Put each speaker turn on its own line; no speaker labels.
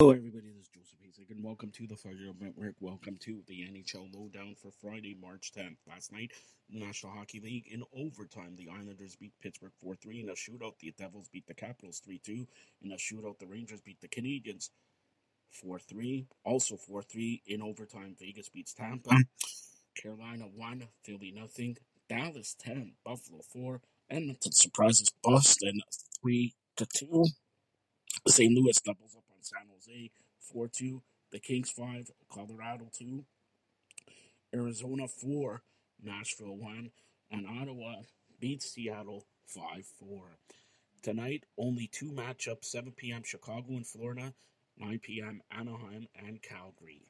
Hello, everybody. This is Joseph Hasek, and welcome to the Fire Network. Welcome to the NHL Lowdown for Friday, March 10th. Last night, the National Hockey League in overtime, the Islanders beat Pittsburgh 4 3 in a shootout. The Devils beat the Capitals 3 2 in a shootout. The Rangers beat the Canadiens 4 3. Also 4 3 in overtime. Vegas beats Tampa. Carolina 1, Philly nothing. Dallas 10, Buffalo 4. Edmonton surprises Boston 3 to 2. St. Louis doubles up on San Jose 4 2. The Kings 5, Colorado 2. Arizona 4, Nashville 1. And Ottawa beats Seattle 5 4. Tonight, only two matchups 7 p.m. Chicago and Florida, 9 p.m. Anaheim and Calgary.